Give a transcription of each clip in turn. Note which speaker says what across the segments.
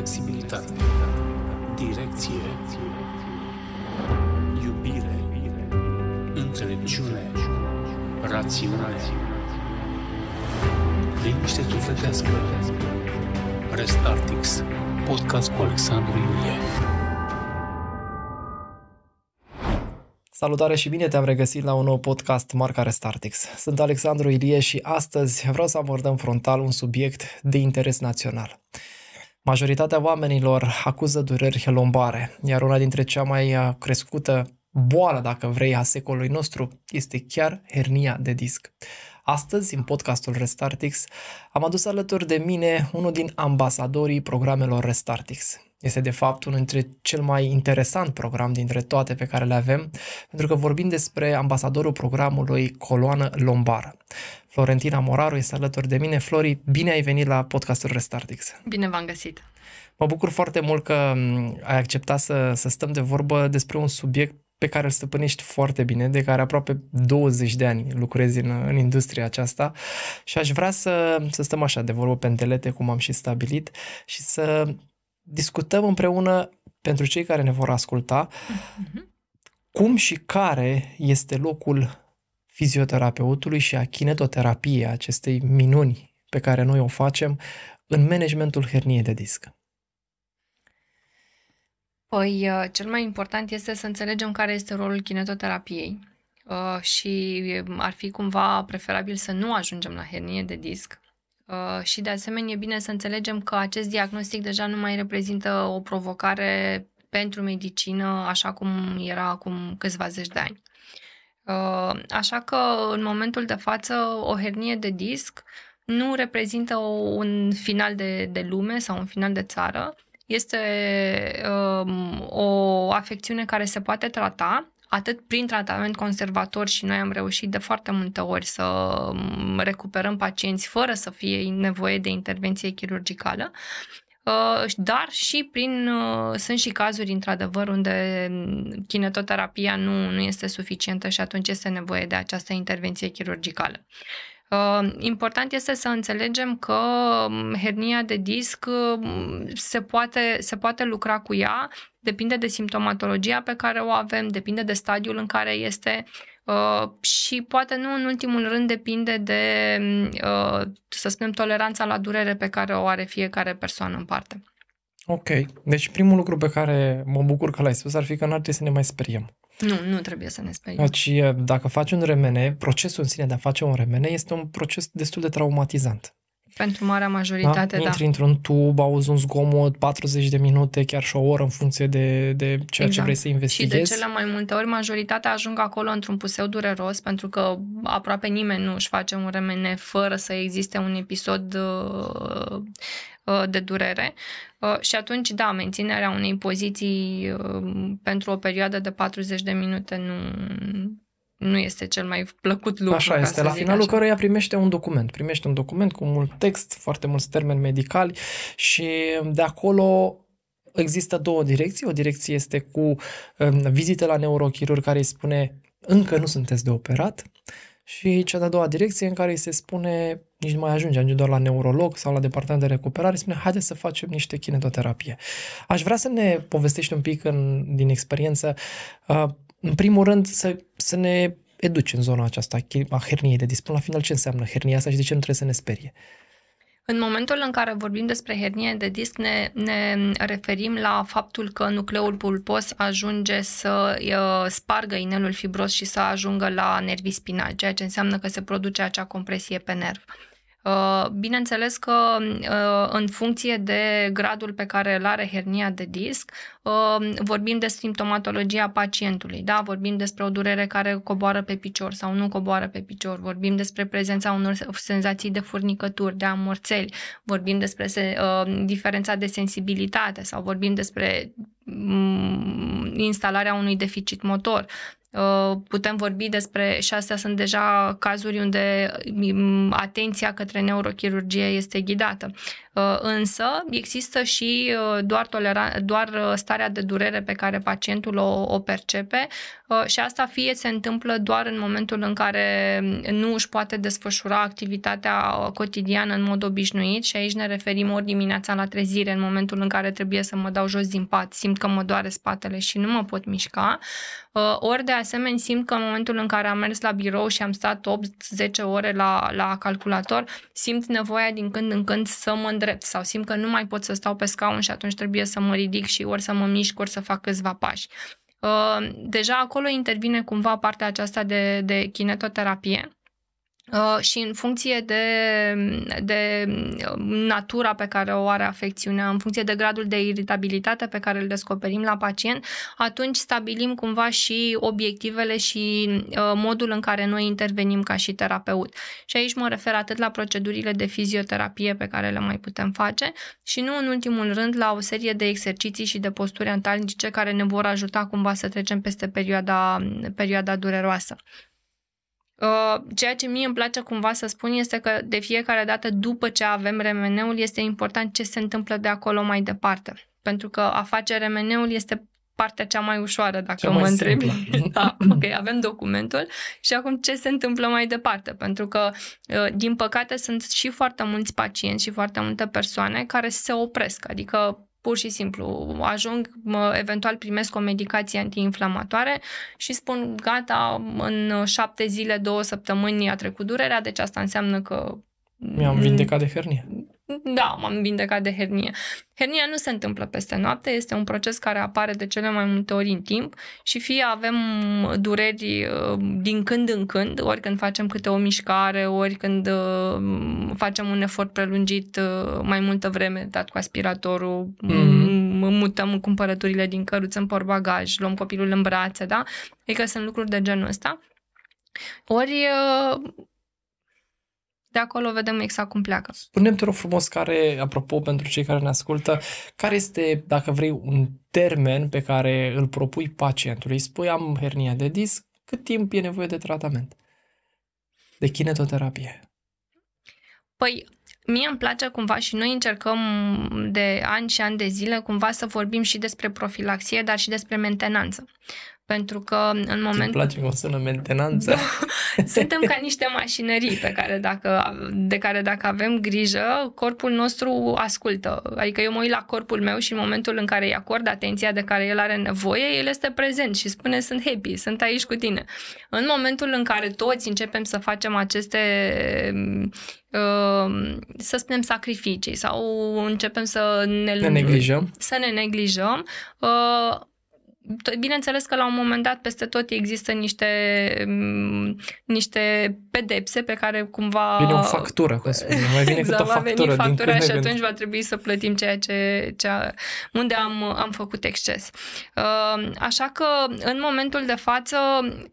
Speaker 1: flexibilitate, direcție, iubire, înțelepciune, rațiune, liniște sufletească. Restartix, podcast cu Alexandru Iulie.
Speaker 2: Salutare și bine te-am regăsit la un nou podcast marca Restartix. Sunt Alexandru Ilie și astăzi vreau să abordăm frontal un subiect de interes național. Majoritatea oamenilor acuză dureri lombare, iar una dintre cea mai uh, crescută boală, dacă vrei, a secolului nostru este chiar hernia de disc. Astăzi, în podcastul Restartix, am adus alături de mine unul din ambasadorii programelor Restartix. Este de fapt unul dintre cel mai interesant program dintre toate pe care le avem, pentru că vorbim despre ambasadorul programului Coloană Lombară. Florentina Moraru este alături de mine. Flori, bine ai venit la podcastul Restartix.
Speaker 3: Bine v-am găsit.
Speaker 2: Mă bucur foarte mult că ai acceptat să, să stăm de vorbă despre un subiect pe care îl stăpânești foarte bine, de care aproape 20 de ani lucrezi în, în industria aceasta și aș vrea să, să stăm așa de vorbă pe întelete, cum am și stabilit, și să discutăm împreună pentru cei care ne vor asculta uh-huh. cum și care este locul fizioterapeutului și a kinetoterapiei, acestei minuni pe care noi o facem în managementul herniei de disc.
Speaker 3: Păi, uh, cel mai important este să înțelegem care este rolul kinetoterapiei uh, și ar fi cumva preferabil să nu ajungem la hernie de disc. Uh, și de asemenea e bine să înțelegem că acest diagnostic deja nu mai reprezintă o provocare pentru medicină așa cum era acum câțiva zeci de ani. Așa că în momentul de față o hernie de disc nu reprezintă un final de, de lume sau un final de țară, este um, o afecțiune care se poate trata atât prin tratament conservator și noi am reușit de foarte multe ori să um, recuperăm pacienți fără să fie nevoie de intervenție chirurgicală, uh, dar și prin, uh, sunt și cazuri într-adevăr unde kinetoterapia nu, nu este suficientă și atunci este nevoie de această intervenție chirurgicală. Uh, important este să înțelegem că um, hernia de disc um, se poate, se poate lucra cu ea, depinde de simptomatologia pe care o avem, depinde de stadiul în care este uh, și poate nu în ultimul rând depinde de, uh, să spunem, toleranța la durere pe care o are fiecare persoană în parte.
Speaker 2: Ok. Deci primul lucru pe care mă bucur că l-ai spus ar fi că n-ar trebui să ne mai speriem.
Speaker 3: Nu, nu trebuie să ne speriem.
Speaker 2: Deci, dacă faci un remene, procesul în sine de a face un remene este un proces destul de traumatizant.
Speaker 3: Pentru marea majoritate, da.
Speaker 2: Intri într-un tub, auzi un zgomot, 40 de minute, chiar și o oră în funcție de, de ceea exact. ce vrei să investighezi.
Speaker 3: Și de cele mai multe ori, majoritatea ajung acolo într-un puseu dureros, pentru că aproape nimeni nu își face un remene fără să existe un episod uh, Uh, de durere uh, și atunci, da, menținerea unei poziții uh, pentru o perioadă de 40 de minute nu, nu este cel mai plăcut lucru.
Speaker 2: Așa este, la finalul așa. căruia primește un document. Primește un document cu mult text, foarte mulți termeni medicali și de acolo există două direcții. O direcție este cu um, vizită la neurochirurg care îi spune încă nu sunteți de operat și cea de-a doua direcție în care îi se spune nici nu mai ajunge, ajunge doar la neurolog sau la departament de recuperare, spune, haideți să facem niște kinetoterapie. Aș vrea să ne povestești un pic în, din experiență, uh, în primul rând să, să ne educi în zona aceasta a herniei de disc. la final ce înseamnă hernia asta și de ce nu trebuie să ne sperie.
Speaker 3: În momentul în care vorbim despre hernie de disc, ne, ne referim la faptul că nucleul pulpos ajunge să uh, spargă inelul fibros și să ajungă la nervii spinali, ceea ce înseamnă că se produce acea compresie pe nerv. Uh, bineînțeles că uh, în funcție de gradul pe care îl are hernia de disc, uh, vorbim de simptomatologia pacientului, da? vorbim despre o durere care coboară pe picior sau nu coboară pe picior, vorbim despre prezența unor senzații de furnicături, de amorțeli, vorbim despre diferența de sensibilitate sau vorbim despre mm, instalarea unui deficit motor. Uh, putem vorbi despre, și astea sunt deja cazuri unde mm, atenția către neurochirurgie este ghidată. Uh, însă există și uh, doar, tolera- doar starea de durere pe care pacientul o, o percepe și asta fie se întâmplă doar în momentul în care nu își poate desfășura activitatea cotidiană în mod obișnuit și aici ne referim ori dimineața la trezire, în momentul în care trebuie să mă dau jos din pat, simt că mă doare spatele și nu mă pot mișca, ori de asemenea simt că în momentul în care am mers la birou și am stat 8-10 ore la, la calculator, simt nevoia din când în când să mă îndrept sau simt că nu mai pot să stau pe scaun și atunci trebuie să mă ridic și ori să mă mișc, ori să fac câțiva pași. Uh, deja acolo intervine cumva partea aceasta de, de kinetoterapie Uh, și în funcție de, de um, natura pe care o are afecțiunea, în funcție de gradul de iritabilitate pe care îl descoperim la pacient, atunci stabilim cumva și obiectivele și uh, modul în care noi intervenim ca și terapeut. Și aici mă refer atât la procedurile de fizioterapie pe care le mai putem face și nu în ultimul rând la o serie de exerciții și de posturi antalgice care ne vor ajuta cumva să trecem peste perioada, perioada dureroasă. Uh, ceea ce mie îmi place cumva să spun este că de fiecare dată după ce avem remeneul este important ce se întâmplă de acolo mai departe. Pentru că a face remeneul este partea cea mai ușoară, dacă cea mă întrebi. da, ok, avem documentul și acum ce se întâmplă mai departe? Pentru că, uh, din păcate, sunt și foarte mulți pacienți și foarte multe persoane care se opresc, adică pur și simplu ajung, mă, eventual primesc o medicație antiinflamatoare și spun gata, în șapte zile, două săptămâni a trecut durerea, deci asta înseamnă că...
Speaker 2: Mi-am vindecat de hernie.
Speaker 3: Da, m-am vindecat de hernie. Hernia nu se întâmplă peste noapte, este un proces care apare de cele mai multe ori în timp și fie avem dureri uh, din când în când, ori când facem câte o mișcare, ori când uh, facem un efort prelungit uh, mai multă vreme, dat cu aspiratorul, mm-hmm. mutăm cumpărăturile din căruță în portbagaj, luăm copilul în brațe, da? Adică sunt lucruri de genul ăsta. Ori de acolo vedem exact cum pleacă.
Speaker 2: Spunem te rog frumos, care, apropo, pentru cei care ne ascultă, care este, dacă vrei, un termen pe care îl propui pacientului? Spui, am hernia de disc, cât timp e nevoie de tratament? De kinetoterapie?
Speaker 3: Păi, mie îmi place cumva și noi încercăm de ani și ani de zile cumva să vorbim și despre profilaxie, dar și despre mentenanță. Pentru că în momentul... Îmi
Speaker 2: place cum sună mentenanță.
Speaker 3: Suntem ca niște mașinării pe care dacă, de care dacă avem grijă, corpul nostru ascultă. Adică eu mă uit la corpul meu și în momentul în care îi acord atenția de care el are nevoie, el este prezent și spune sunt happy, sunt aici cu tine. În momentul în care toți începem să facem aceste uh, să spunem sacrificii sau începem să ne,
Speaker 2: ne neglijăm,
Speaker 3: să ne neglijăm uh, Bineînțeles că la un moment dat peste tot există niște, mm, niște pedepse pe care cumva...
Speaker 2: Vine o factură, cum spune. Mai vine exact, cât o factură. Va veni
Speaker 3: factura și atunci va trebui să plătim ceea ce, ce unde am, am făcut exces. Uh, așa că în momentul de față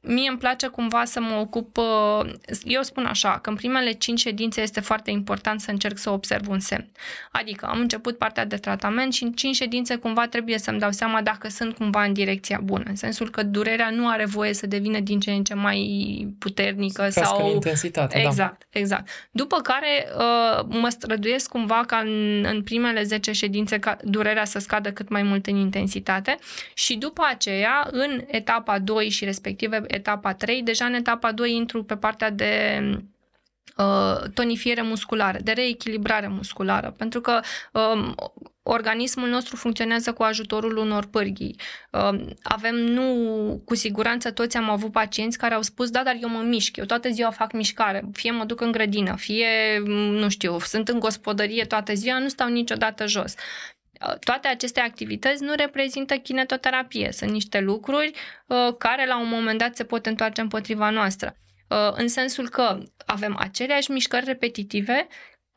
Speaker 3: mie îmi place cumva să mă ocup, uh, eu spun așa, că în primele cinci ședințe este foarte important să încerc să observ un semn. Adică am început partea de tratament și în cinci ședințe cumva trebuie să-mi dau seama dacă sunt cumva în direcția bună, în sensul că durerea nu are voie să devină din ce în ce mai puternică
Speaker 2: să
Speaker 3: sau...
Speaker 2: intensitate,
Speaker 3: da. Exact, da. exact. După care uh, mă străduiesc cumva ca în, în primele 10 ședințe ca durerea să scadă cât mai mult în intensitate și după aceea, în etapa 2 și respectiv etapa 3, deja în etapa 2 intru pe partea de uh, tonifiere musculară, de reechilibrare musculară, pentru că um, organismul nostru funcționează cu ajutorul unor pârghii. Um, avem, nu, cu siguranță toți am avut pacienți care au spus, da, dar eu mă mișc, eu toată ziua fac mișcare, fie mă duc în grădină, fie, nu știu, sunt în gospodărie toată ziua, nu stau niciodată jos. Uh, toate aceste activități nu reprezintă kinetoterapie, sunt niște lucruri uh, care la un moment dat se pot întoarce împotriva noastră. Uh, în sensul că avem aceleași mișcări repetitive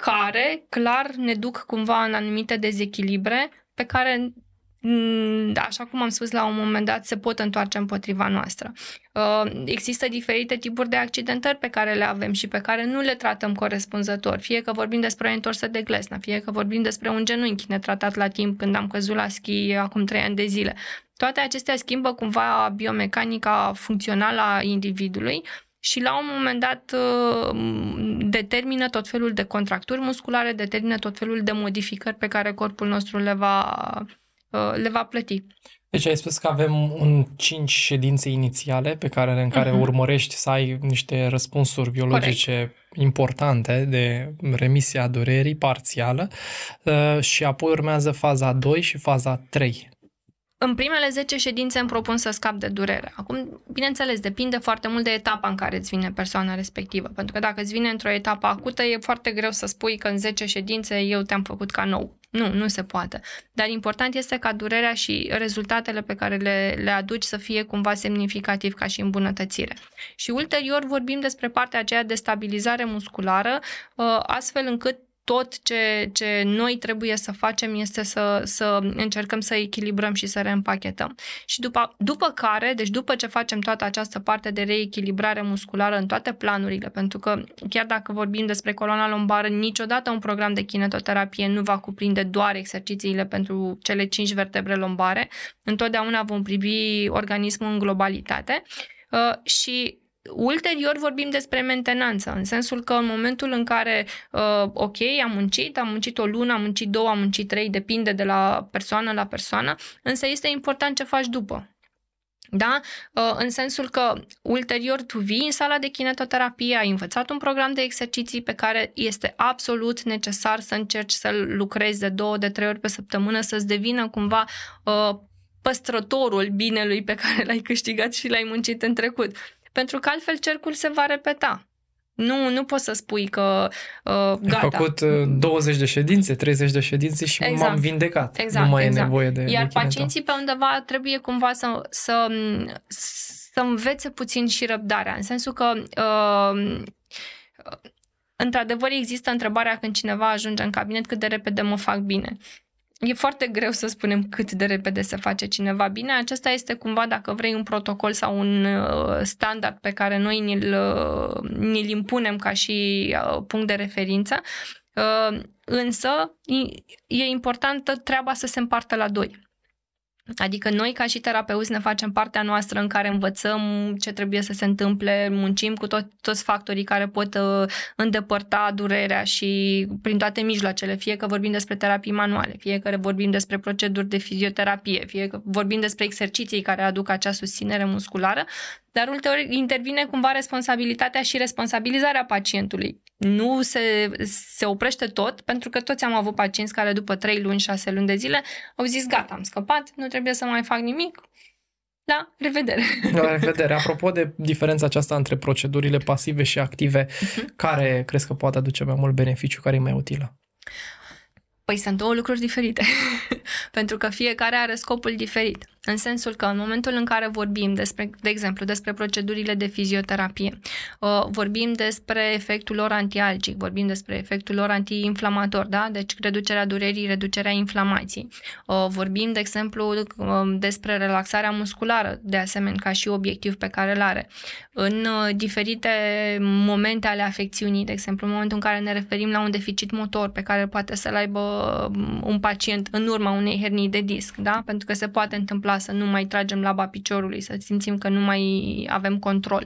Speaker 3: care clar ne duc cumva în anumite dezechilibre pe care mm, așa cum am spus la un moment dat, se pot întoarce împotriva noastră. Uh, există diferite tipuri de accidentări pe care le avem și pe care nu le tratăm corespunzător. Fie că vorbim despre o întorsă de glesnă, fie că vorbim despre un genunchi netratat la timp când am căzut la schi acum trei ani de zile. Toate acestea schimbă cumva biomecanica funcțională a individului și la un moment dat uh, determină tot felul de contracturi musculare, determină tot felul de modificări pe care corpul nostru le va, uh, le va plăti.
Speaker 2: Deci ai spus că avem un 5 ședințe inițiale pe care, în care uh-huh. urmărești să ai niște răspunsuri biologice Corect. importante de remisia durerii parțială uh, și apoi urmează faza 2 și faza 3.
Speaker 3: În primele 10 ședințe îmi propun să scap de durere. Acum, bineînțeles, depinde foarte mult de etapa în care îți vine persoana respectivă. Pentru că dacă îți vine într-o etapă acută, e foarte greu să spui că în 10 ședințe eu te-am făcut ca nou. Nu, nu se poate. Dar important este ca durerea și rezultatele pe care le, le aduci să fie cumva semnificativ ca și îmbunătățire. Și ulterior vorbim despre partea aceea de stabilizare musculară, ă, astfel încât tot ce, ce noi trebuie să facem este să, să încercăm să echilibrăm și să reîmpachetăm. Și după, după care, deci după ce facem toată această parte de reechilibrare musculară în toate planurile, pentru că chiar dacă vorbim despre coloana lombară, niciodată un program de kinetoterapie nu va cuprinde doar exercițiile pentru cele cinci vertebre lombare, întotdeauna vom privi organismul în globalitate. Uh, și Ulterior vorbim despre mentenanță, în sensul că în momentul în care, uh, ok, am muncit, am muncit o lună, am muncit două, am muncit trei, depinde de la persoană la persoană, însă este important ce faci după. Da? Uh, în sensul că ulterior tu vii în sala de kinetoterapie, ai învățat un program de exerciții pe care este absolut necesar să încerci să lucrezi de două, de trei ori pe săptămână, să-ți devină cumva uh, păstrătorul binelui pe care l-ai câștigat și l-ai muncit în trecut pentru că altfel cercul se va repeta. Nu, nu poți să spui că uh, gata.
Speaker 2: Am făcut uh, 20 de ședințe, 30 de ședințe și exact. m-am vindecat.
Speaker 3: Exact,
Speaker 2: nu mai
Speaker 3: exact.
Speaker 2: e nevoie de
Speaker 3: Iar
Speaker 2: de
Speaker 3: pacienții pe undeva trebuie cumva să, să, să învețe puțin și răbdarea, în sensul că uh, într-adevăr există întrebarea când cineva ajunge în cabinet cât de repede mă fac bine. E foarte greu să spunem cât de repede se face cineva bine. Acesta este cumva, dacă vrei, un protocol sau un uh, standard pe care noi ni-l, uh, ni-l impunem ca și uh, punct de referință. Însă e importantă treaba să se împartă la doi. Adică noi ca și terapeuți ne facem partea noastră în care învățăm ce trebuie să se întâmple, muncim cu tot, toți factorii care pot uh, îndepărta durerea și prin toate mijloacele, fie că vorbim despre terapii manuale, fie că vorbim despre proceduri de fizioterapie, fie că vorbim despre exerciții care aduc acea susținere musculară, dar ulterior intervine cumva responsabilitatea și responsabilizarea pacientului. Nu se, se oprește tot, pentru că toți am avut pacienți care după 3 luni, 6 luni de zile au zis gata, am scăpat, nu trebuie să mai fac nimic, la revedere!
Speaker 2: La revedere! Apropo de diferența aceasta între procedurile pasive și active, uh-huh. care crezi că poate aduce mai mult beneficiu, care e mai utilă?
Speaker 3: Păi sunt două lucruri diferite, pentru că fiecare are scopul diferit. În sensul că în momentul în care vorbim despre, de exemplu, despre procedurile de fizioterapie, uh, vorbim despre efectul lor antialgic, vorbim despre efectul lor antiinflamator, da? Deci reducerea durerii, reducerea inflamației. Uh, vorbim, de exemplu, um, despre relaxarea musculară, de asemenea, ca și obiectiv pe care îl are. În uh, diferite momente ale afecțiunii, de exemplu, în momentul în care ne referim la un deficit motor pe care poate să-l aibă um, un pacient în urma unei hernii de disc, da? Pentru că se poate întâmpla întâmpla să nu mai tragem laba piciorului, să simțim că nu mai avem control.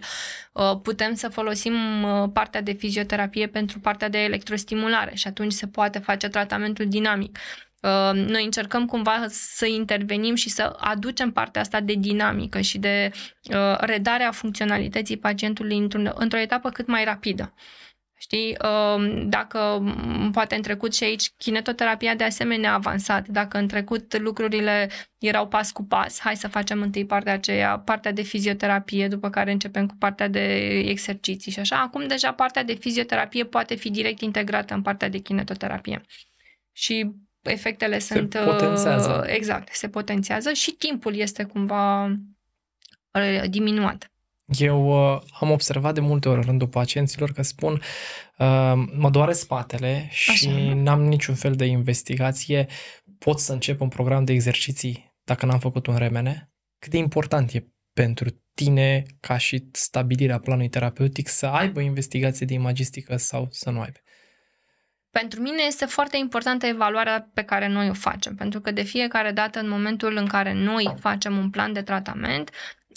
Speaker 3: Uh, putem să folosim uh, partea de fizioterapie pentru partea de electrostimulare și atunci se poate face tratamentul dinamic. Uh, noi încercăm cumva să intervenim și să aducem partea asta de dinamică și de redarea funcționalității pacientului într-o etapă cât mai rapidă. Știi, um, dacă poate în trecut și aici kinetoterapia de asemenea a avansat, dacă în trecut lucrurile erau pas cu pas, hai să facem întâi partea aceea, partea de fizioterapie, după care începem cu partea de exerciții și așa, acum deja partea de fizioterapie poate fi direct integrată în partea de kinetoterapie. Și efectele
Speaker 2: se
Speaker 3: sunt...
Speaker 2: potențează.
Speaker 3: Uh, exact, se potențează și timpul este cumva uh, diminuat.
Speaker 2: Eu uh, am observat de multe ori în rândul pacienților că spun uh, mă doare spatele și Așa. n-am niciun fel de investigație pot să încep un program de exerciții dacă n-am făcut un remene? Cât de important e pentru tine, ca și stabilirea planului terapeutic, să aibă investigație de imagistică sau să nu aibă?
Speaker 3: Pentru mine este foarte importantă evaluarea pe care noi o facem, pentru că de fiecare dată în momentul în care noi facem un plan de tratament,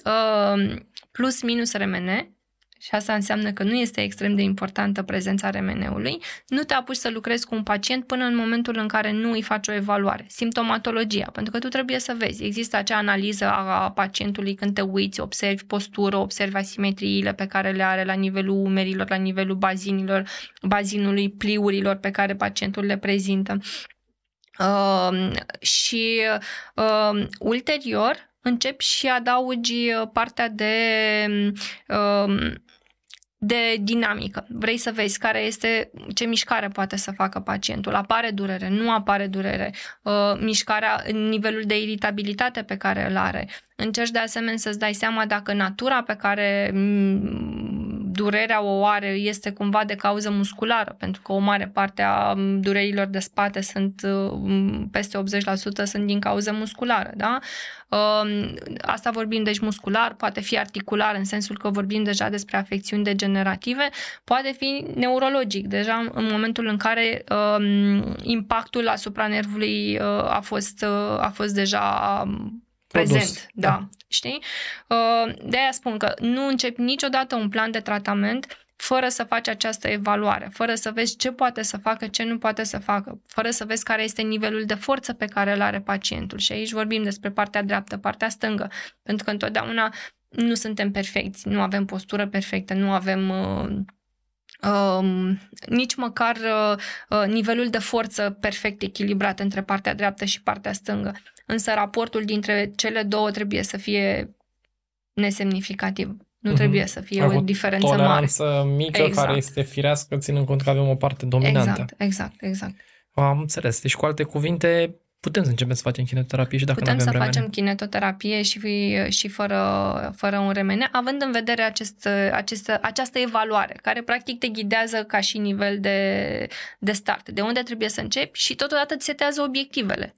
Speaker 3: uh, plus minus RMN, și asta înseamnă că nu este extrem de importantă prezența remeneului, nu te apuci să lucrezi cu un pacient până în momentul în care nu îi faci o evaluare. Simptomatologia, pentru că tu trebuie să vezi. Există acea analiză a pacientului când te uiți, observi postură, observi asimetriile pe care le are la nivelul umerilor, la nivelul bazinilor, bazinului, pliurilor pe care pacientul le prezintă. Uh, și uh, ulterior începi și adaugi partea de uh, de dinamică. Vrei să vezi care este, ce mișcare poate să facă pacientul. Apare durere, nu apare durere, uh, mișcarea, nivelul de iritabilitate pe care îl are. Încerci de asemenea să-ți dai seama dacă natura pe care durerea o are este cumva de cauză musculară, pentru că o mare parte a durerilor de spate sunt uh, peste 80% sunt din cauză musculară, da? Um, asta vorbim deci muscular, poate fi articular în sensul că vorbim deja despre afecțiuni degenerative, poate fi neurologic, deja în momentul în care um, impactul asupra nervului uh, a fost, uh, a fost deja prezent, Produs. da. da. Știi? Uh, de aia spun că nu începi niciodată un plan de tratament fără să faci această evaluare, fără să vezi ce poate să facă, ce nu poate să facă, fără să vezi care este nivelul de forță pe care îl are pacientul. Și aici vorbim despre partea dreaptă, partea stângă, pentru că întotdeauna nu suntem perfecți, nu avem postură perfectă, nu avem uh, Uh, nici măcar uh, uh, nivelul de forță perfect echilibrat între partea dreaptă și partea stângă. Însă raportul dintre cele două trebuie să fie nesemnificativ. Nu mm-hmm. trebuie să fie o, o diferență mare.
Speaker 2: toleranță mică exact. care este firească, ținând cont că avem o parte dominantă.
Speaker 3: Exact, exact, exact.
Speaker 2: Am înțeles. Deci, cu alte cuvinte, putem să începem să facem kinetoterapie și dacă
Speaker 3: putem
Speaker 2: nu avem
Speaker 3: să
Speaker 2: remene.
Speaker 3: facem kinetoterapie și, și fără, fără un remene, având în vedere acest, acest, această evaluare, care practic te ghidează ca și nivel de, de start, de unde trebuie să începi și totodată îți setează obiectivele.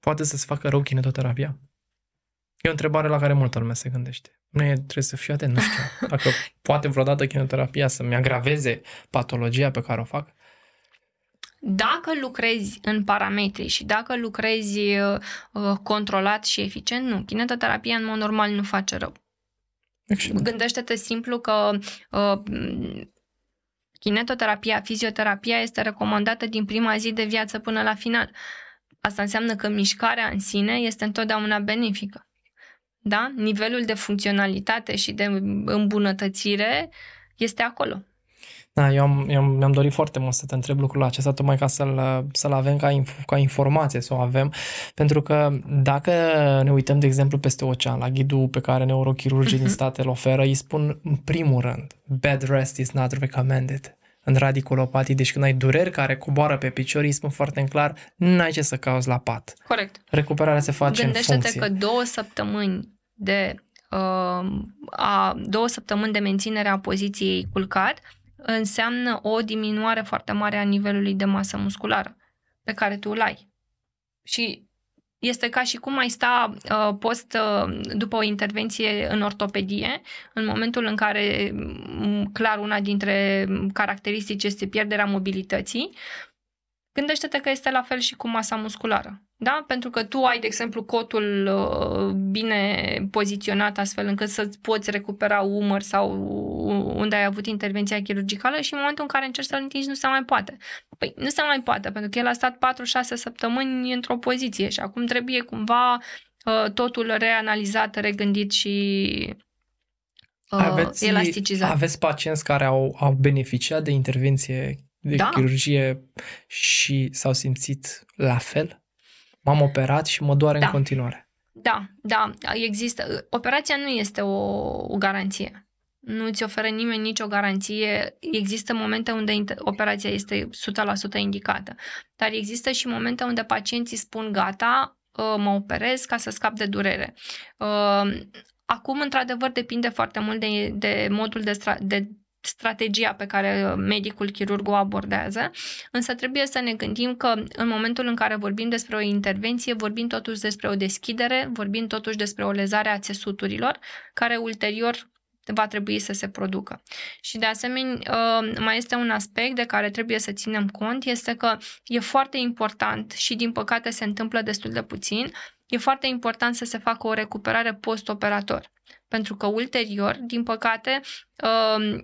Speaker 2: Poate să-ți facă rău kinetoterapia? E o întrebare la care multă lume se gândește. Nu e, trebuie să fiu atent, nu știu. Dacă poate vreodată kinetoterapia să-mi agraveze patologia pe care o fac,
Speaker 3: dacă lucrezi în parametri și dacă lucrezi uh, uh, controlat și eficient, nu. Kinetoterapia în mod normal nu face rău. Excellent. Gândește-te simplu că uh, kinetoterapia, fizioterapia este recomandată din prima zi de viață până la final. Asta înseamnă că mișcarea în sine este întotdeauna benefică. Da? Nivelul de funcționalitate și de îmbunătățire este acolo.
Speaker 2: Da, eu, am, eu mi-am dorit foarte mult să te întreb lucrul acesta, tocmai ca să-l, să-l avem ca, inf- ca informație, să o avem, pentru că dacă ne uităm, de exemplu, peste ocean, la ghidul pe care neurochirurgii din state îl oferă, îi spun în primul rând, bed rest is not recommended în radiculopatii, deci când ai dureri care coboară pe picior, îi spun foarte în clar, nu ai ce să cauți la pat.
Speaker 3: Corect.
Speaker 2: Recuperarea se face
Speaker 3: Gândește-te
Speaker 2: în funcție.
Speaker 3: că două săptămâni de uh, a două săptămâni de menținere a poziției culcat înseamnă o diminuare foarte mare a nivelului de masă musculară pe care tu îl ai. Și este ca și cum ai sta uh, post uh, după o intervenție în ortopedie, în momentul în care, clar, una dintre caracteristici este pierderea mobilității, gândește-te că este la fel și cu masa musculară. Da? Pentru că tu ai, de exemplu, cotul uh, bine poziționat astfel încât să-ți poți recupera umăr sau unde ai avut intervenția chirurgicală și în momentul în care încerci să-l întingi nu se mai poate. Păi nu se mai poate, pentru că el a stat 4-6 săptămâni într-o poziție și acum trebuie cumva uh, totul reanalizat, regândit și uh, aveți, elasticizat.
Speaker 2: Aveți pacienți care au, au beneficiat de intervenție de da. chirurgie și s-au simțit la fel? M-am operat și mă doare da. în continuare.
Speaker 3: Da, da, există. Operația nu este o, o garanție. Nu ți oferă nimeni nicio garanție. Există momente unde operația este 100% indicată. Dar există și momente unde pacienții spun gata, ă, mă operez ca să scap de durere. Ă, acum, într-adevăr, depinde foarte mult de, de modul de, stra- de strategia pe care medicul chirurg o abordează, însă trebuie să ne gândim că în momentul în care vorbim despre o intervenție, vorbim totuși despre o deschidere, vorbim totuși despre o lezare a țesuturilor, care ulterior va trebui să se producă. Și de asemenea, uh, mai este un aspect de care trebuie să ținem cont, este că e foarte important și din păcate se întâmplă destul de puțin, e foarte important să se facă o recuperare post-operator. Pentru că ulterior, din păcate, uh,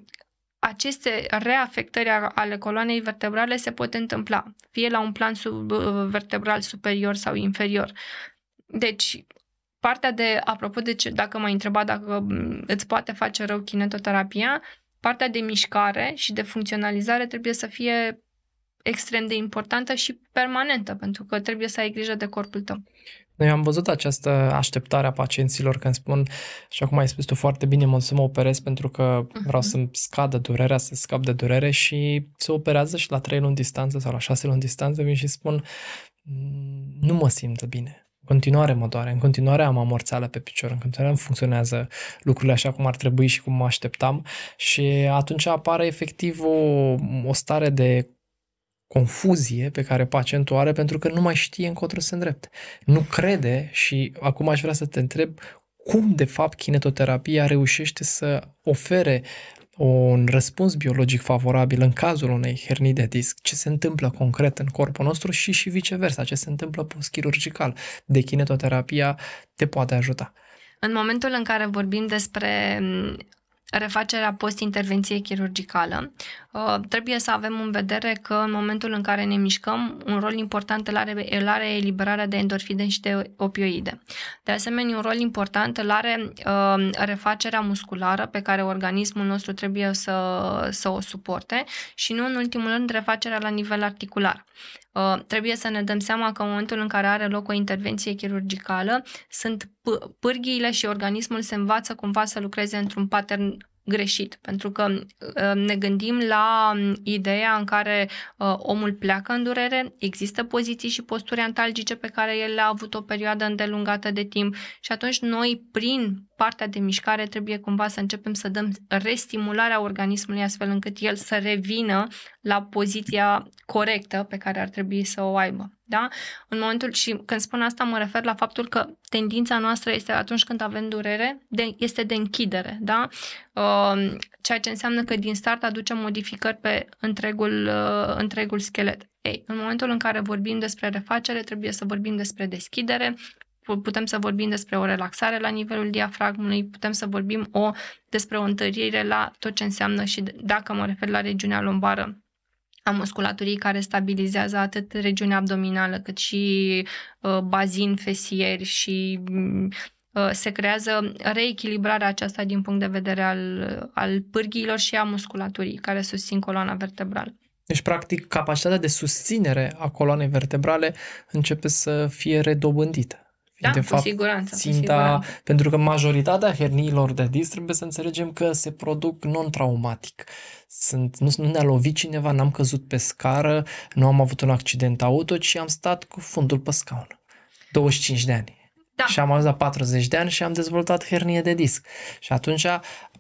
Speaker 3: aceste reafectări ale coloanei vertebrale se pot întâmpla, fie la un plan sub, uh, vertebral superior sau inferior. Deci, partea de, apropo de ce, dacă m-ai întrebat dacă îți poate face rău kinetoterapia, partea de mișcare și de funcționalizare trebuie să fie extrem de importantă și permanentă, pentru că trebuie să ai grijă de corpul tău.
Speaker 2: Noi am văzut această așteptare a pacienților când spun, și acum ai spus tu foarte bine, mă să mă operez pentru că vreau uh-huh. să-mi scadă durerea, să scap de durere și se operează și la 3 luni distanță sau la 6 luni distanță vin și spun mm, nu mă simt bine. Continuare mă doare, în continuare am amorțeală pe picior, în continuare nu funcționează lucrurile așa cum ar trebui și cum mă așteptam. Și atunci apare efectiv o, o stare de confuzie pe care pacientul are pentru că nu mai știe încotro să îndrepte. Nu crede și acum aș vrea să te întreb cum de fapt kinetoterapia reușește să ofere un răspuns biologic favorabil în cazul unei hernii de disc, ce se întâmplă concret în corpul nostru și și viceversa, ce se întâmplă post-chirurgical. De kinetoterapia te poate ajuta.
Speaker 3: În momentul în care vorbim despre refacerea post-intervenție chirurgicală, uh, trebuie să avem în vedere că în momentul în care ne mișcăm, un rol important îl are, îl are eliberarea de endorfine și de opioide. De asemenea, un rol important îl are uh, refacerea musculară pe care organismul nostru trebuie să, să o suporte și nu în ultimul rând refacerea la nivel articular. Uh, trebuie să ne dăm seama că în momentul în care are loc o intervenție chirurgicală, sunt p- pârghiile și organismul se învață cumva să lucreze într-un pattern greșit, pentru că uh, ne gândim la um, ideea în care uh, omul pleacă în durere, există poziții și posturi antalgice pe care el le-a avut o perioadă îndelungată de timp și atunci noi, prin partea de mișcare, trebuie cumva să începem să dăm restimularea organismului astfel încât el să revină la poziția corectă pe care ar trebui să o aibă. Da? În momentul și când spun asta mă refer la faptul că tendința noastră este atunci când avem durere, de, este de închidere, da? Uh, ceea ce înseamnă că din start aducem modificări pe întregul, uh, întregul schelet. Ei, în momentul în care vorbim despre refacere, trebuie să vorbim despre deschidere, putem să vorbim despre o relaxare la nivelul diafragmului, putem să vorbim o, despre o întărire la tot ce înseamnă și dacă mă refer la regiunea lombară, a musculaturii care stabilizează atât regiunea abdominală cât și uh, bazin, fesieri și uh, se creează reechilibrarea aceasta din punct de vedere al, al pârghiilor și a musculaturii care susțin coloana vertebrală.
Speaker 2: Deci, practic, capacitatea de susținere a coloanei vertebrale începe să fie redobândită.
Speaker 3: Da, de cu fapt, siguranță, ținta, cu
Speaker 2: siguranță. Pentru că majoritatea herniilor de disc trebuie să înțelegem că se produc non-traumatic. Sunt, nu, nu ne-a lovit cineva, n-am căzut pe scară, nu am avut un accident auto, ci am stat cu fundul pe scaun. 25 de ani. Da. Și am ajuns la 40 de ani și am dezvoltat hernie de disc. Și atunci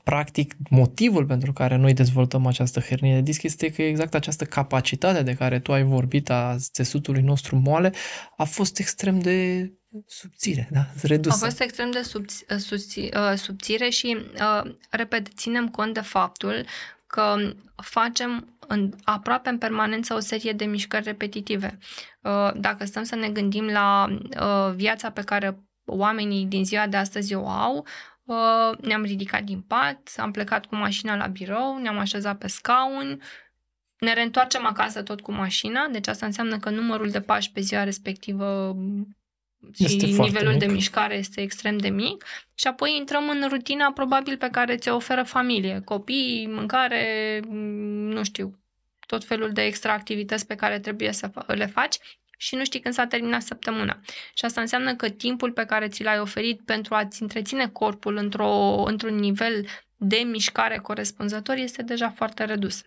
Speaker 2: practic, motivul pentru care noi dezvoltăm această hernie de disc este că exact această capacitate de care tu ai vorbit a țesutului nostru moale a fost extrem de subțire, da? Redusă.
Speaker 3: A fost extrem de subți, uh, subți, uh, subțire și, uh, repet, ținem cont de faptul că facem în, aproape în permanență o serie de mișcări repetitive. Dacă stăm să ne gândim la viața pe care oamenii din ziua de astăzi o au, ne-am ridicat din pat, am plecat cu mașina la birou, ne-am așezat pe scaun, ne reîntoarcem acasă tot cu mașina, deci asta înseamnă că numărul de pași pe ziua respectivă și nivelul mic. de mișcare este extrem de mic și apoi intrăm în rutina probabil pe care ți-o oferă familie, copii, mâncare, nu știu, tot felul de extra activități pe care trebuie să le faci și nu știi când s-a terminat săptămâna. Și asta înseamnă că timpul pe care ți l-ai oferit pentru a-ți întreține corpul într-o, într-un nivel de mișcare corespunzător este deja foarte redus.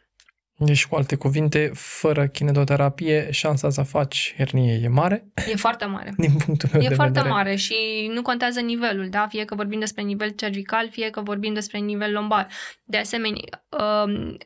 Speaker 2: Deci, cu alte cuvinte, fără kinetoterapie, șansa să faci hernie e mare,
Speaker 3: E foarte mare.
Speaker 2: din punctul meu
Speaker 3: E
Speaker 2: de
Speaker 3: foarte
Speaker 2: vedere.
Speaker 3: mare și nu contează nivelul, da? Fie că vorbim despre nivel cervical, fie că vorbim despre nivel lombar. De asemenea, um,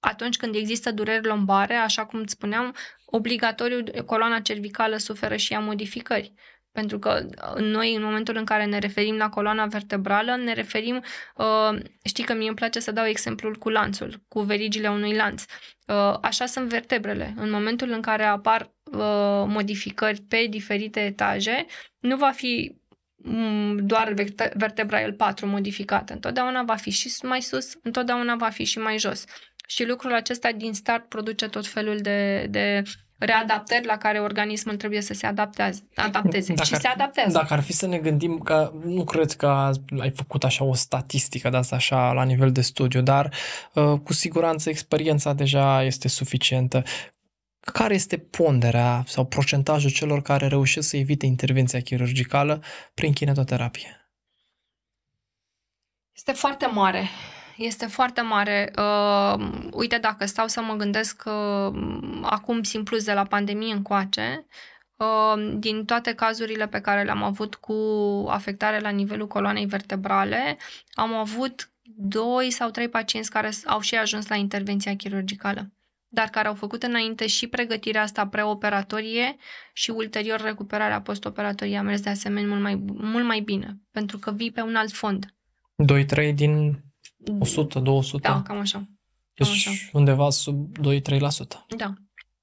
Speaker 3: atunci când există dureri lombare, așa cum îți spuneam, obligatoriu coloana cervicală suferă și ea modificări. Pentru că uh, noi, în momentul în care ne referim la coloana vertebrală, ne referim, uh, știi că mie îmi place să dau exemplul cu lanțul, cu verigile unui lanț. Uh, așa sunt vertebrele. În momentul în care apar uh, modificări pe diferite etaje, nu va fi mm, doar verte- vertebra L4 modificată. Întotdeauna va fi și mai sus, întotdeauna va fi și mai jos. Și lucrul acesta din start produce tot felul de, de readaptări la care organismul trebuie să se adapteze, adapteze.
Speaker 2: Dacă
Speaker 3: și
Speaker 2: ar-
Speaker 3: se adaptează.
Speaker 2: Dacă ar fi să ne gândim că nu cred că ai făcut așa o statistică de asta așa la nivel de studiu, dar uh, cu siguranță experiența deja este suficientă. Care este ponderea sau procentajul celor care reușesc să evite intervenția chirurgicală prin kinetoterapie?
Speaker 3: Este foarte mare. Este foarte mare. Uh, uite, dacă stau să mă gândesc uh, acum simplu de la pandemie încoace, uh, din toate cazurile pe care le-am avut cu afectare la nivelul coloanei vertebrale, am avut doi sau trei pacienți care s- au și ajuns la intervenția chirurgicală dar care au făcut înainte și pregătirea asta preoperatorie și ulterior recuperarea postoperatorie a mers de asemenea mult mai, mult mai bine, pentru că vii pe un alt fond.
Speaker 2: 2-3 din 100, 200?
Speaker 3: Da, cam așa. cam așa.
Speaker 2: Deci undeva sub 2-3%.
Speaker 3: Da.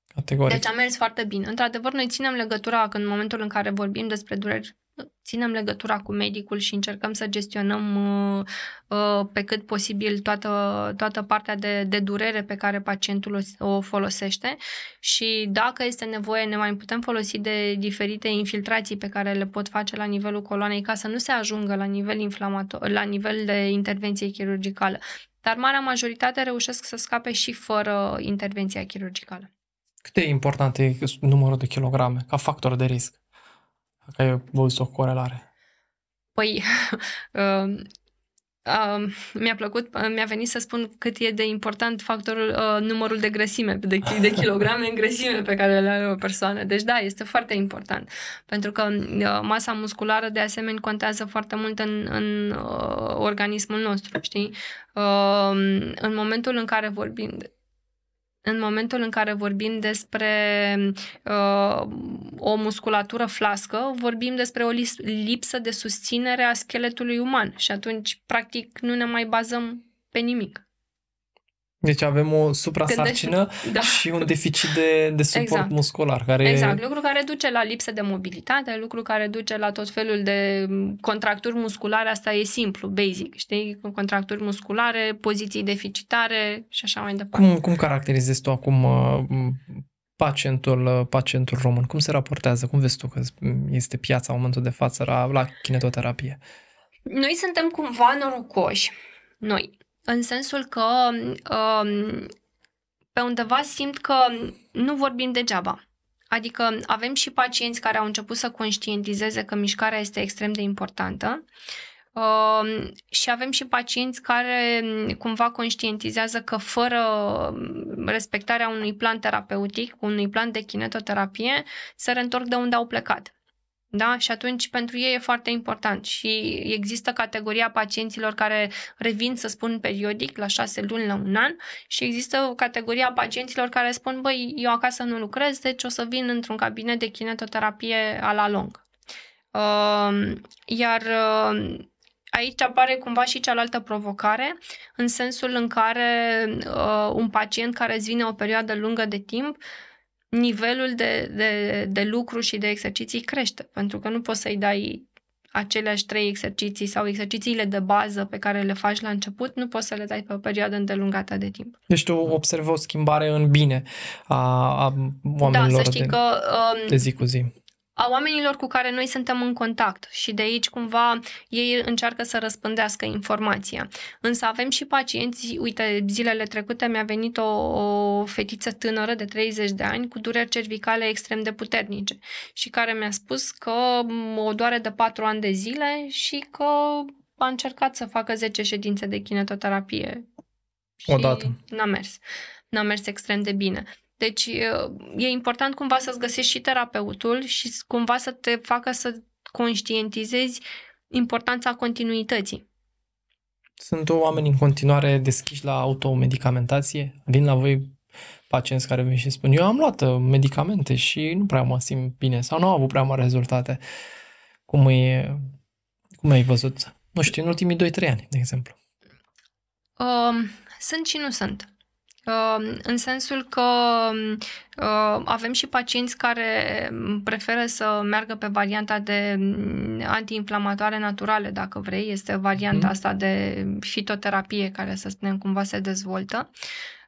Speaker 2: Categoric.
Speaker 3: Deci a mers foarte bine. Într-adevăr, noi ținem legătura când în momentul în care vorbim despre dureri, ținem legătura cu medicul și încercăm să gestionăm uh, uh, pe cât posibil toată, toată partea de, de durere pe care pacientul o, o folosește și dacă este nevoie ne mai putem folosi de diferite infiltrații pe care le pot face la nivelul coloanei ca să nu se ajungă la nivel inflamator, la nivel de intervenție chirurgicală. Dar marea majoritate reușesc să scape și fără intervenția chirurgicală.
Speaker 2: Cât de important e numărul de kilograme ca factor de risc? Dacă ai văzut o corelare.
Speaker 3: Păi, uh, uh, mi-a plăcut, uh, mi-a venit să spun cât e de important factorul, uh, numărul de grăsime, de, de kilograme în grăsime pe care le are o persoană. Deci da, este foarte important. Pentru că uh, masa musculară de asemenea contează foarte mult în, în uh, organismul nostru, știi? Uh, în momentul în care vorbim în momentul în care vorbim despre uh, o musculatură flască, vorbim despre o lis- lipsă de susținere a scheletului uman și atunci, practic, nu ne mai bazăm pe nimic.
Speaker 2: Deci avem o suprasarcină
Speaker 3: Da.
Speaker 2: și un deficit de, de suport
Speaker 3: Exact.
Speaker 2: muscular. Care
Speaker 3: Exact, lucru care duce la lipsă de mobilitate, lucru care duce la tot felul de contracturi musculare, asta e simplu, basic, știi? Contracturi musculare, poziții deficitare și așa mai departe.
Speaker 2: Cum, cum caracterizezi tu acum uh, pacientul, uh, pacientul român? Cum se raportează? Cum vezi tu că este piața în momentul de față la, la kinetoterapie?
Speaker 3: Noi suntem cumva norocoși, noi, în sensul că um, pe undeva simt că nu vorbim degeaba. Adică avem și pacienți care au început să conștientizeze că mișcarea este extrem de importantă um, și avem și pacienți care cumva conștientizează că fără respectarea unui plan terapeutic, unui plan de kinetoterapie, se reîntorc de unde au plecat. Da? Și atunci pentru ei e foarte important și există categoria pacienților care revin, să spun, periodic, la șase luni, la un an și există categoria pacienților care spun, băi, eu acasă nu lucrez, deci o să vin într-un cabinet de kinetoterapie a la lung. Uh, iar uh, aici apare cumva și cealaltă provocare, în sensul în care uh, un pacient care îți vine o perioadă lungă de timp nivelul de, de, de lucru și de exerciții crește, pentru că nu poți să-i dai aceleași trei exerciții sau exercițiile de bază pe care le faci la început, nu poți să le dai pe o perioadă îndelungată de timp.
Speaker 2: Deci tu observi o schimbare în bine a, a oamenilor
Speaker 3: da, să știi
Speaker 2: de,
Speaker 3: că um,
Speaker 2: de zi cu zi.
Speaker 3: A oamenilor cu care noi suntem în contact și de aici cumva ei încearcă să răspândească informația. Însă avem și pacienți, uite, zilele trecute mi-a venit o, o fetiță tânără de 30 de ani cu dureri cervicale extrem de puternice și care mi-a spus că o doare de 4 ani de zile și că a încercat să facă 10 ședințe de kinetoterapie și
Speaker 2: Odată.
Speaker 3: n-a mers. nu a mers extrem de bine. Deci e important cumva să-ți găsești și terapeutul și cumva să te facă să conștientizezi importanța continuității.
Speaker 2: Sunt oameni în continuare deschiși la automedicamentație? Vin la voi pacienți care vin și spun eu am luat uh, medicamente și nu prea mă simt bine sau nu au avut prea mari rezultate. Cum, e, cum ai văzut? Nu știu, în ultimii 2-3 ani, de exemplu.
Speaker 3: Uh, sunt și nu sunt. Uh, în sensul că uh, avem și pacienți care preferă să meargă pe varianta de mm, antiinflamatoare naturale, dacă vrei. Este varianta mm. asta de fitoterapie care, să spunem, cumva se dezvoltă.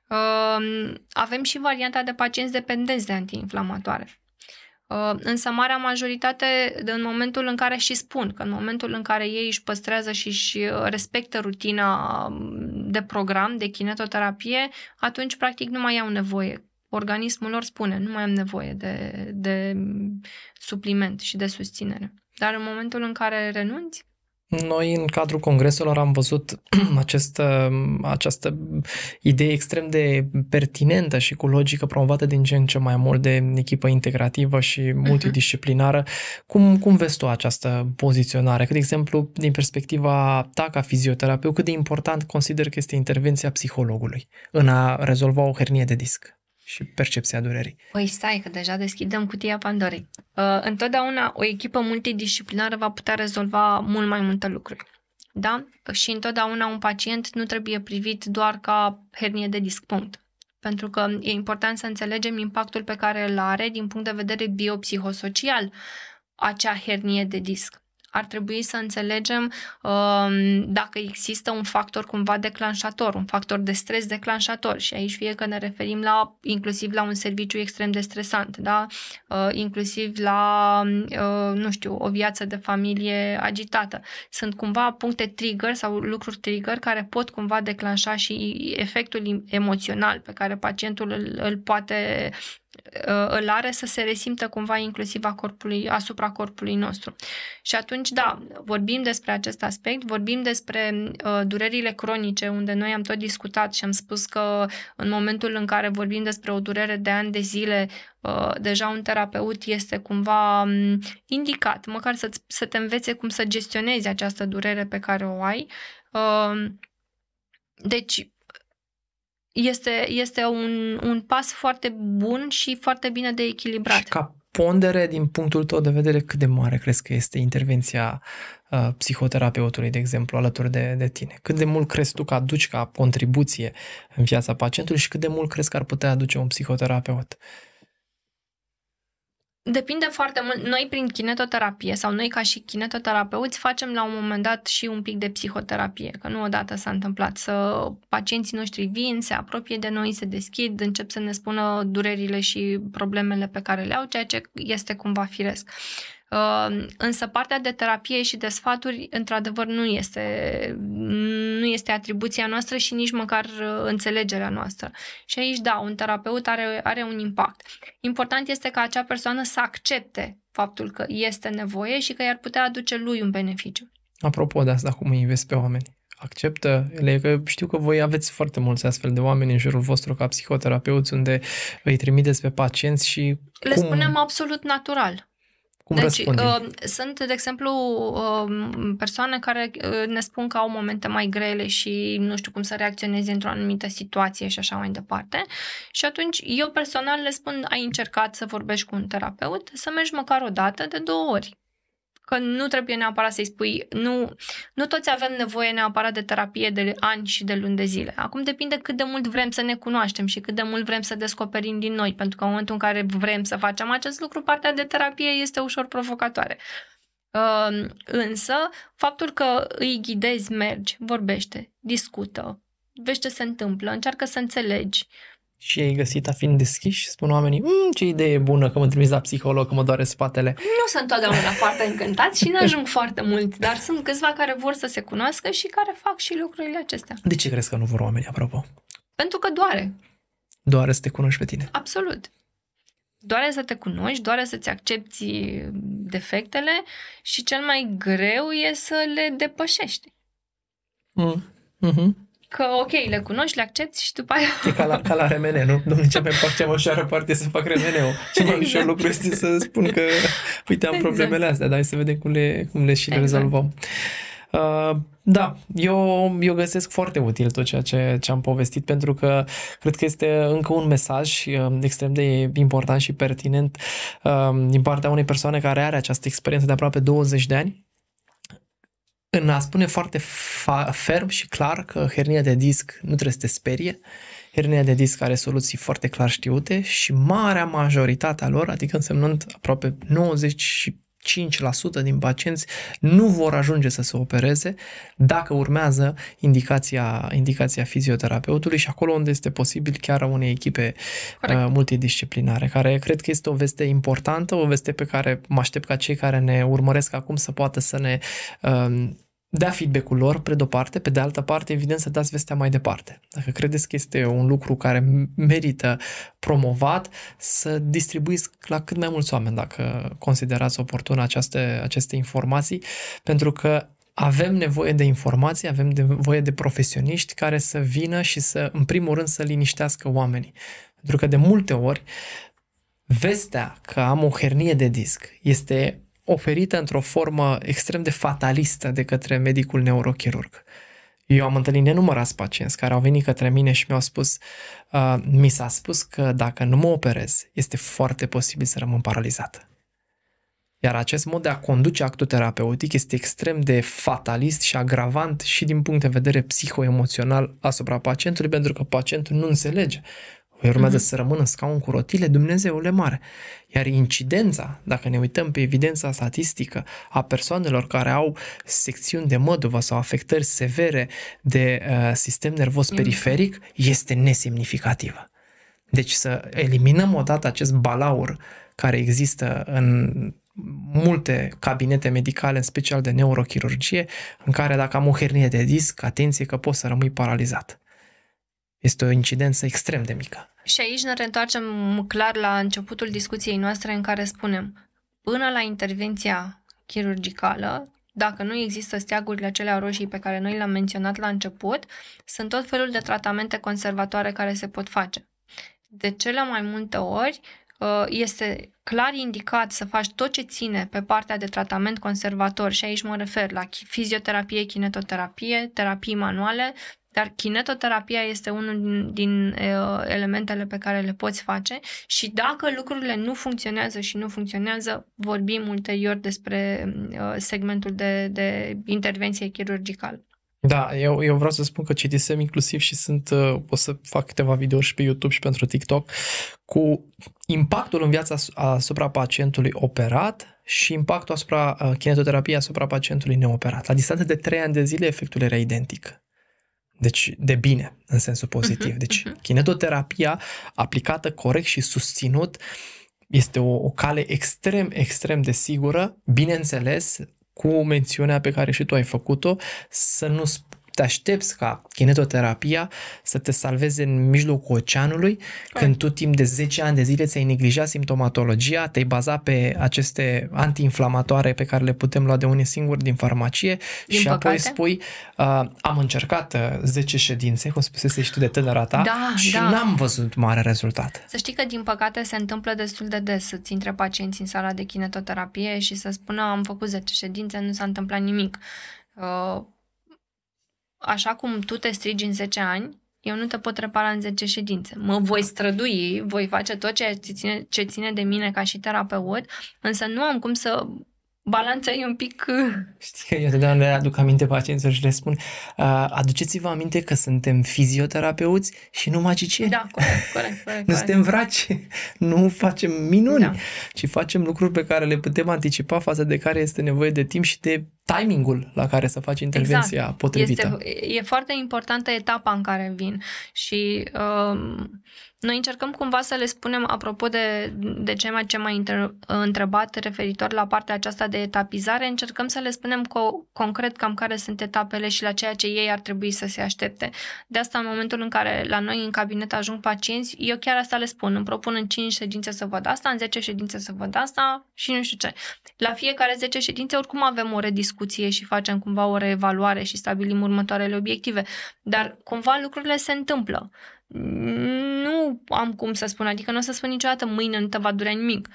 Speaker 3: Uh, avem și varianta de pacienți dependenți de antiinflamatoare. Uh, însă marea majoritate, în momentul în care și spun că în momentul în care ei își păstrează și își uh, respectă rutina um, de program, de kinetoterapie, atunci practic nu mai au nevoie. Organismul lor spune, nu mai am nevoie de, de supliment și de susținere. Dar în momentul în care renunți,
Speaker 2: noi, în cadrul congreselor, am văzut această, această idee extrem de pertinentă și cu logică promovată din ce în ce mai mult de echipă integrativă și mhm. multidisciplinară. Uh-huh. Cum, cum vezi tu această poziționare? Că, de exemplu, din perspectiva ta ca fizioterapeut, cât de important consider că este intervenția psihologului în a rezolva o hernie de disc? Și percepția durerii.
Speaker 3: Păi stai, că deja deschidem cutia Pandorei. Uh, întotdeauna o echipă multidisciplinară va putea rezolva mult mai multe lucruri. Da? Și întotdeauna un pacient nu trebuie privit doar ca hernie de disc, punct. Pentru că e important să înțelegem impactul pe care îl are din punct de vedere biopsihosocial acea hernie de disc ar trebui să înțelegem um, dacă există un factor cumva declanșator, un factor de stres declanșator și aici fie că ne referim la inclusiv la un serviciu extrem de stresant, da? Uh, inclusiv la, uh, nu știu, o viață de familie agitată. Sunt cumva puncte trigger sau lucruri trigger care pot cumva declanșa și efectul emoțional pe care pacientul îl, îl poate Uh, îl are să se resimtă cumva inclusiv a corpului, asupra corpului nostru. Și atunci, da, vorbim despre acest aspect, vorbim despre uh, durerile cronice, unde noi am tot discutat și am spus că în momentul în care vorbim despre o durere de ani de zile, uh, deja un terapeut este cumva um, indicat, măcar să, să te învețe cum să gestionezi această durere pe care o ai. Uh, deci, este, este un, un pas foarte bun și foarte bine de echilibrat. Și
Speaker 2: ca pondere, din punctul tău de vedere, cât de mare crezi că este intervenția uh, psihoterapeutului, de exemplu, alături de, de tine? Cât de mult crezi tu că aduci ca contribuție în viața pacientului și cât de mult crezi că ar putea aduce un psihoterapeut? Uh,
Speaker 3: Depinde foarte mult. Noi prin kinetoterapie sau noi ca și kinetoterapeuți facem la un moment dat și un pic de psihoterapie, că nu odată s-a întâmplat să pacienții noștri vin, se apropie de noi, se deschid, încep să ne spună durerile și problemele pe care le au, ceea ce este cumva firesc. Ehm, însă partea de terapie și de sfaturi, într-adevăr, nu este, nu este atribuția noastră și nici măcar uh, înțelegerea noastră. Și aici, da, un terapeut are, are un impact. Important este ca acea persoană să accepte faptul că este nevoie și că i-ar putea aduce lui un beneficiu.
Speaker 2: Apropo de asta, cum îi vezi pe oameni? acceptă ele, că știu că voi aveți foarte mulți astfel de oameni în jurul vostru ca psihoterapeuți unde îi trimiteți pe pacienți și
Speaker 3: Le cum... spunem absolut natural.
Speaker 2: Cum deci, uh,
Speaker 3: sunt, de exemplu, uh, persoane care uh, ne spun că au momente mai grele și nu știu cum să reacționeze într-o anumită situație și așa mai departe. Și atunci eu personal le spun, ai încercat să vorbești cu un terapeut, să mergi măcar o dată de două ori că nu trebuie neapărat să-i spui, nu, nu toți avem nevoie neapărat de terapie de ani și de luni de zile. Acum depinde cât de mult vrem să ne cunoaștem și cât de mult vrem să descoperim din noi, pentru că în momentul în care vrem să facem acest lucru, partea de terapie este ușor provocatoare. Uh, însă, faptul că îi ghidezi, mergi, vorbește, discută, vezi ce se întâmplă, încearcă să înțelegi,
Speaker 2: și ai găsit a fiind deschiși? Spun oamenii, mmm, ce idee bună că mă trimis la psiholog, că mă doare spatele.
Speaker 3: Nu sunt totdeauna foarte încântați și nu ajung foarte mult, dar sunt câțiva care vor să se cunoască și care fac și lucrurile acestea.
Speaker 2: De ce crezi că nu vor oamenii, apropo?
Speaker 3: Pentru că doare.
Speaker 2: Doare să te cunoști pe tine.
Speaker 3: Absolut. Doare să te cunoști, doare să-ți accepti defectele și cel mai greu e să le depășești.
Speaker 2: Mm. Mm-hmm.
Speaker 3: Că ok, le cunoști, le accepti și după aia...
Speaker 2: E ca la, ca la remene, nu? Domnule, cea mai, cea mai ușoară parte să fac remeneu. Cel mai ușor lucru este să spun că, uite, am
Speaker 3: Exact.
Speaker 2: problemele astea, dar hai să vedem cum le, cum le și le
Speaker 3: Exact.
Speaker 2: rezolvăm. Uh, da, eu, eu găsesc foarte util tot ceea ce, ce am povestit pentru că cred că este încă un mesaj uh, extrem de important și pertinent uh, din partea unei persoane care are această experiență de aproape 20 de ani în a spune foarte fa- ferm și clar că hernia de disc nu trebuie să te sperie, hernia de disc are soluții foarte clar știute și marea majoritatea lor, adică însemnând aproape 95% din pacienți, nu vor ajunge să se opereze dacă urmează indicația, indicația fizioterapeutului și acolo unde este posibil chiar a unei echipe
Speaker 3: Corect.
Speaker 2: uh, multidisciplinare, care cred că este o veste importantă, o veste pe care mă aștept ca cei care ne urmăresc acum să poată să ne uh, dea feedback-ul lor, pe de-o parte, pe de altă parte, evident, să dați vestea mai departe. Dacă credeți că este un lucru care merită promovat, să distribuiți la cât mai mulți oameni, dacă considerați oportun aceste, aceste informații, pentru că avem nevoie de informații, avem nevoie de profesioniști care să vină și să, în primul rând, să liniștească oamenii. Pentru că de multe ori vestea că am o hernie de disc este oferită într-o formă extrem de fatalistă de către medicul neurochirurg. Eu am întâlnit nenumărați pacienți care au venit către mine și mi-au spus, uh, mi s-a spus că dacă nu mă operez, este foarte posibil să rămân paralizat. Iar acest mod de a conduce actul terapeutic este extrem de fatalist și agravant și din punct de vedere psihoemoțional asupra pacientului, pentru că pacientul nu înțelege. Urmează
Speaker 3: Mhm.
Speaker 2: să rămână în scaun cu rotile, Dumnezeule mare. Iar incidența, dacă ne uităm pe evidența statistică a persoanelor care au secțiuni de măduvă sau afectări severe de uh, sistem nervos
Speaker 3: Mm.
Speaker 2: periferic, este nesemnificativă. Deci să eliminăm odată acest balaur care există în multe cabinete medicale, în special de neurochirurgie, în care dacă am o hernie de disc, atenție că poți să rămâi paralizat. Este o incidență extrem de mică.
Speaker 3: Și aici ne reîntoarcem clar la începutul discuției noastre în care spunem, până la intervenția chirurgicală, dacă nu există steagurile acelea roșii pe care noi le-am menționat la început, sunt tot felul de tratamente conservatoare care se pot face. De cele mai multe ori, uh, este clar indicat să faci tot ce ține pe partea de tratament conservator și aici mă refer la chi- fizioterapie, kinetoterapie, terapii manuale, dar kinetoterapia este unul din, din uh, elementele pe care le poți face și dacă lucrurile nu funcționează și nu funcționează, vorbim ulterior despre uh, segmentul de, de intervenție chirurgicală.
Speaker 2: Da, eu, eu vreau să spun că citisem inclusiv și sunt, uh, o să fac câteva videouri și pe YouTube și pentru TikTok cu impactul în viața as- asupra pacientului operat și impactul asupra uh, kinetoterapiei asupra pacientului neoperat. La distanță de 3 ani de zile efectul era identic. Deci de bine, în sensul pozitiv.
Speaker 3: Mhm,
Speaker 2: Deci
Speaker 3: mhm.
Speaker 2: kinetoterapia aplicată corect și susținut este o, o cale extrem, extrem de sigură, bineînțeles, cu mențiunea pe care și tu ai făcut-o, să nu sp- te aștepți ca kinetoterapia să te salveze în mijlocul oceanului, când tu timp de 10 ani de zile ți-ai neglijat simptomatologia, te-ai bazat pe aceste antiinflamatoare pe care le putem lua de unii singuri din farmacie
Speaker 3: Din
Speaker 2: și apoi
Speaker 3: păcate.
Speaker 2: spui, uh, am încercat uh, 10 ședințe, cum spusese și tu de tânăra ta,
Speaker 3: Da,
Speaker 2: și
Speaker 3: da.
Speaker 2: n-am văzut mare rezultat.
Speaker 3: Să știi că, din păcate, se întâmplă destul de des să-ți intre pacienți în sala de kinetoterapie și să spună am făcut 10 ședințe, nu s-a întâmplat nimic. Uh, Așa cum tu te strigi în 10 ani, eu nu te pot repara în 10 ședințe. Mă voi strădui, voi face tot ceea ce ține, ce ține de mine ca și terapeut, însă nu am cum să balanței un pic... uh,
Speaker 2: Știi că eu întotdeauna le aduc aminte pacienților și le spun uh, aduceți-vă aminte că suntem fizioterapeuți și nu magicieni.
Speaker 3: Da, corect, corect, corect.
Speaker 2: Nu
Speaker 3: corect.
Speaker 2: suntem vraci, nu facem minuni,
Speaker 3: Da.
Speaker 2: ci facem lucruri pe care le putem anticipa față de care este nevoie de timp și de timingul la care să faci intervenția
Speaker 3: Exact.
Speaker 2: potrivită.
Speaker 3: Este, e foarte importantă etapa în care vin și um, Noi încercăm cumva să le spunem, apropo de, de ce mai ce mai inter, întrebat referitor la partea aceasta de etapizare, încercăm să le spunem co- concret cam care sunt etapele și la ceea ce ei ar trebui să se aștepte. De asta, în momentul în care la noi în cabinet ajung pacienți, eu chiar asta le spun. Îmi propun în 5 ședințe să văd asta, în 10 ședințe să văd asta și nu știu ce. La fiecare 10 ședințe, oricum avem o rediscuție și facem cumva o reevaluare și stabilim următoarele obiective. Dar cumva lucrurile se întâmplă nu am cum să spun, adică nu o să spun niciodată mâine nu te va durea nimic.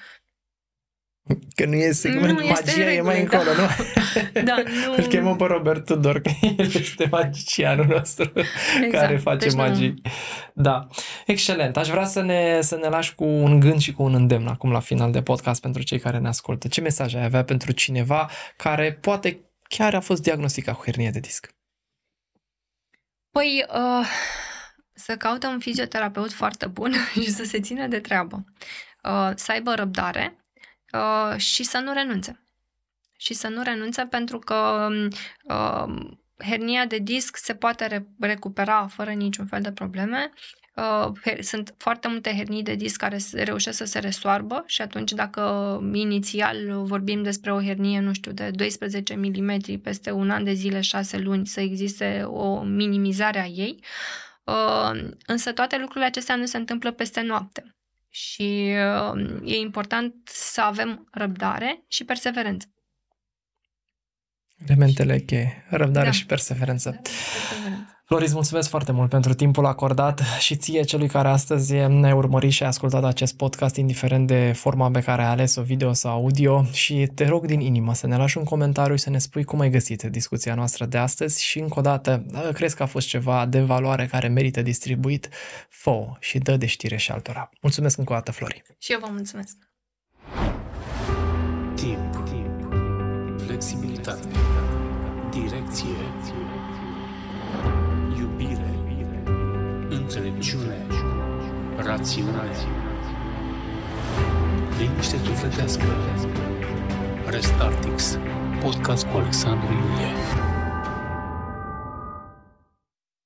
Speaker 2: Că nu e segment,
Speaker 3: Nu
Speaker 2: magia
Speaker 3: este în
Speaker 2: e mai
Speaker 3: regulă,
Speaker 2: încolo, nu?
Speaker 3: Da, nu-
Speaker 2: Îl chemăm pe Robert Tudor, că el este magicianul nostru care face
Speaker 3: deci nu.
Speaker 2: magii. Da, excelent. Aș vrea să ne, să ne lași cu un gând și cu un îndemn acum la final de podcast pentru cei care ne ascultă. Ce mesaj ai avea pentru cineva care poate chiar a fost diagnosticat cu hernie de disc?
Speaker 3: Păi, uh, să caute un fizioterapeut foarte bun și să se țină de treabă. Uh, să aibă răbdare uh, și să nu renunțe. Și să nu renunțe pentru că uh, hernia de disc se poate re- recupera fără niciun fel de probleme. Uh, her- sunt foarte multe hernii de disc care se- reușesc să se resoarbă și atunci dacă inițial vorbim despre o hernie, nu știu, de 12 mm peste un an de zile, 6 luni, să existe o minimizare a ei, Uh, însă toate lucrurile acestea nu se întâmplă peste noapte. Și uh, e important să avem răbdare și perseverență.
Speaker 2: Elementele cheie, răbdare
Speaker 3: Da.
Speaker 2: și perseverență.
Speaker 3: Perseverență.
Speaker 2: Floris, mulțumesc foarte mult pentru timpul acordat și ție, celui care astăzi ne-ai urmărit și ai ascultat acest podcast, indiferent de forma pe care ai ales-o, video sau audio și te rog din inimă să ne lași un comentariu și să ne spui cum ai găsit discuția noastră de astăzi și încă o dată, dacă crezi că a fost ceva de valoare care merită distribuit, fă și dă de știre și altora. Mulțumesc încă o dată, Flori.
Speaker 3: Și eu vă mulțumesc.
Speaker 1: Timp. Flexibilitate. Direcție. Înțelepciune. Rațiune. Liniște sufletească. Restartix. Podcast cu Alexandru Iulie.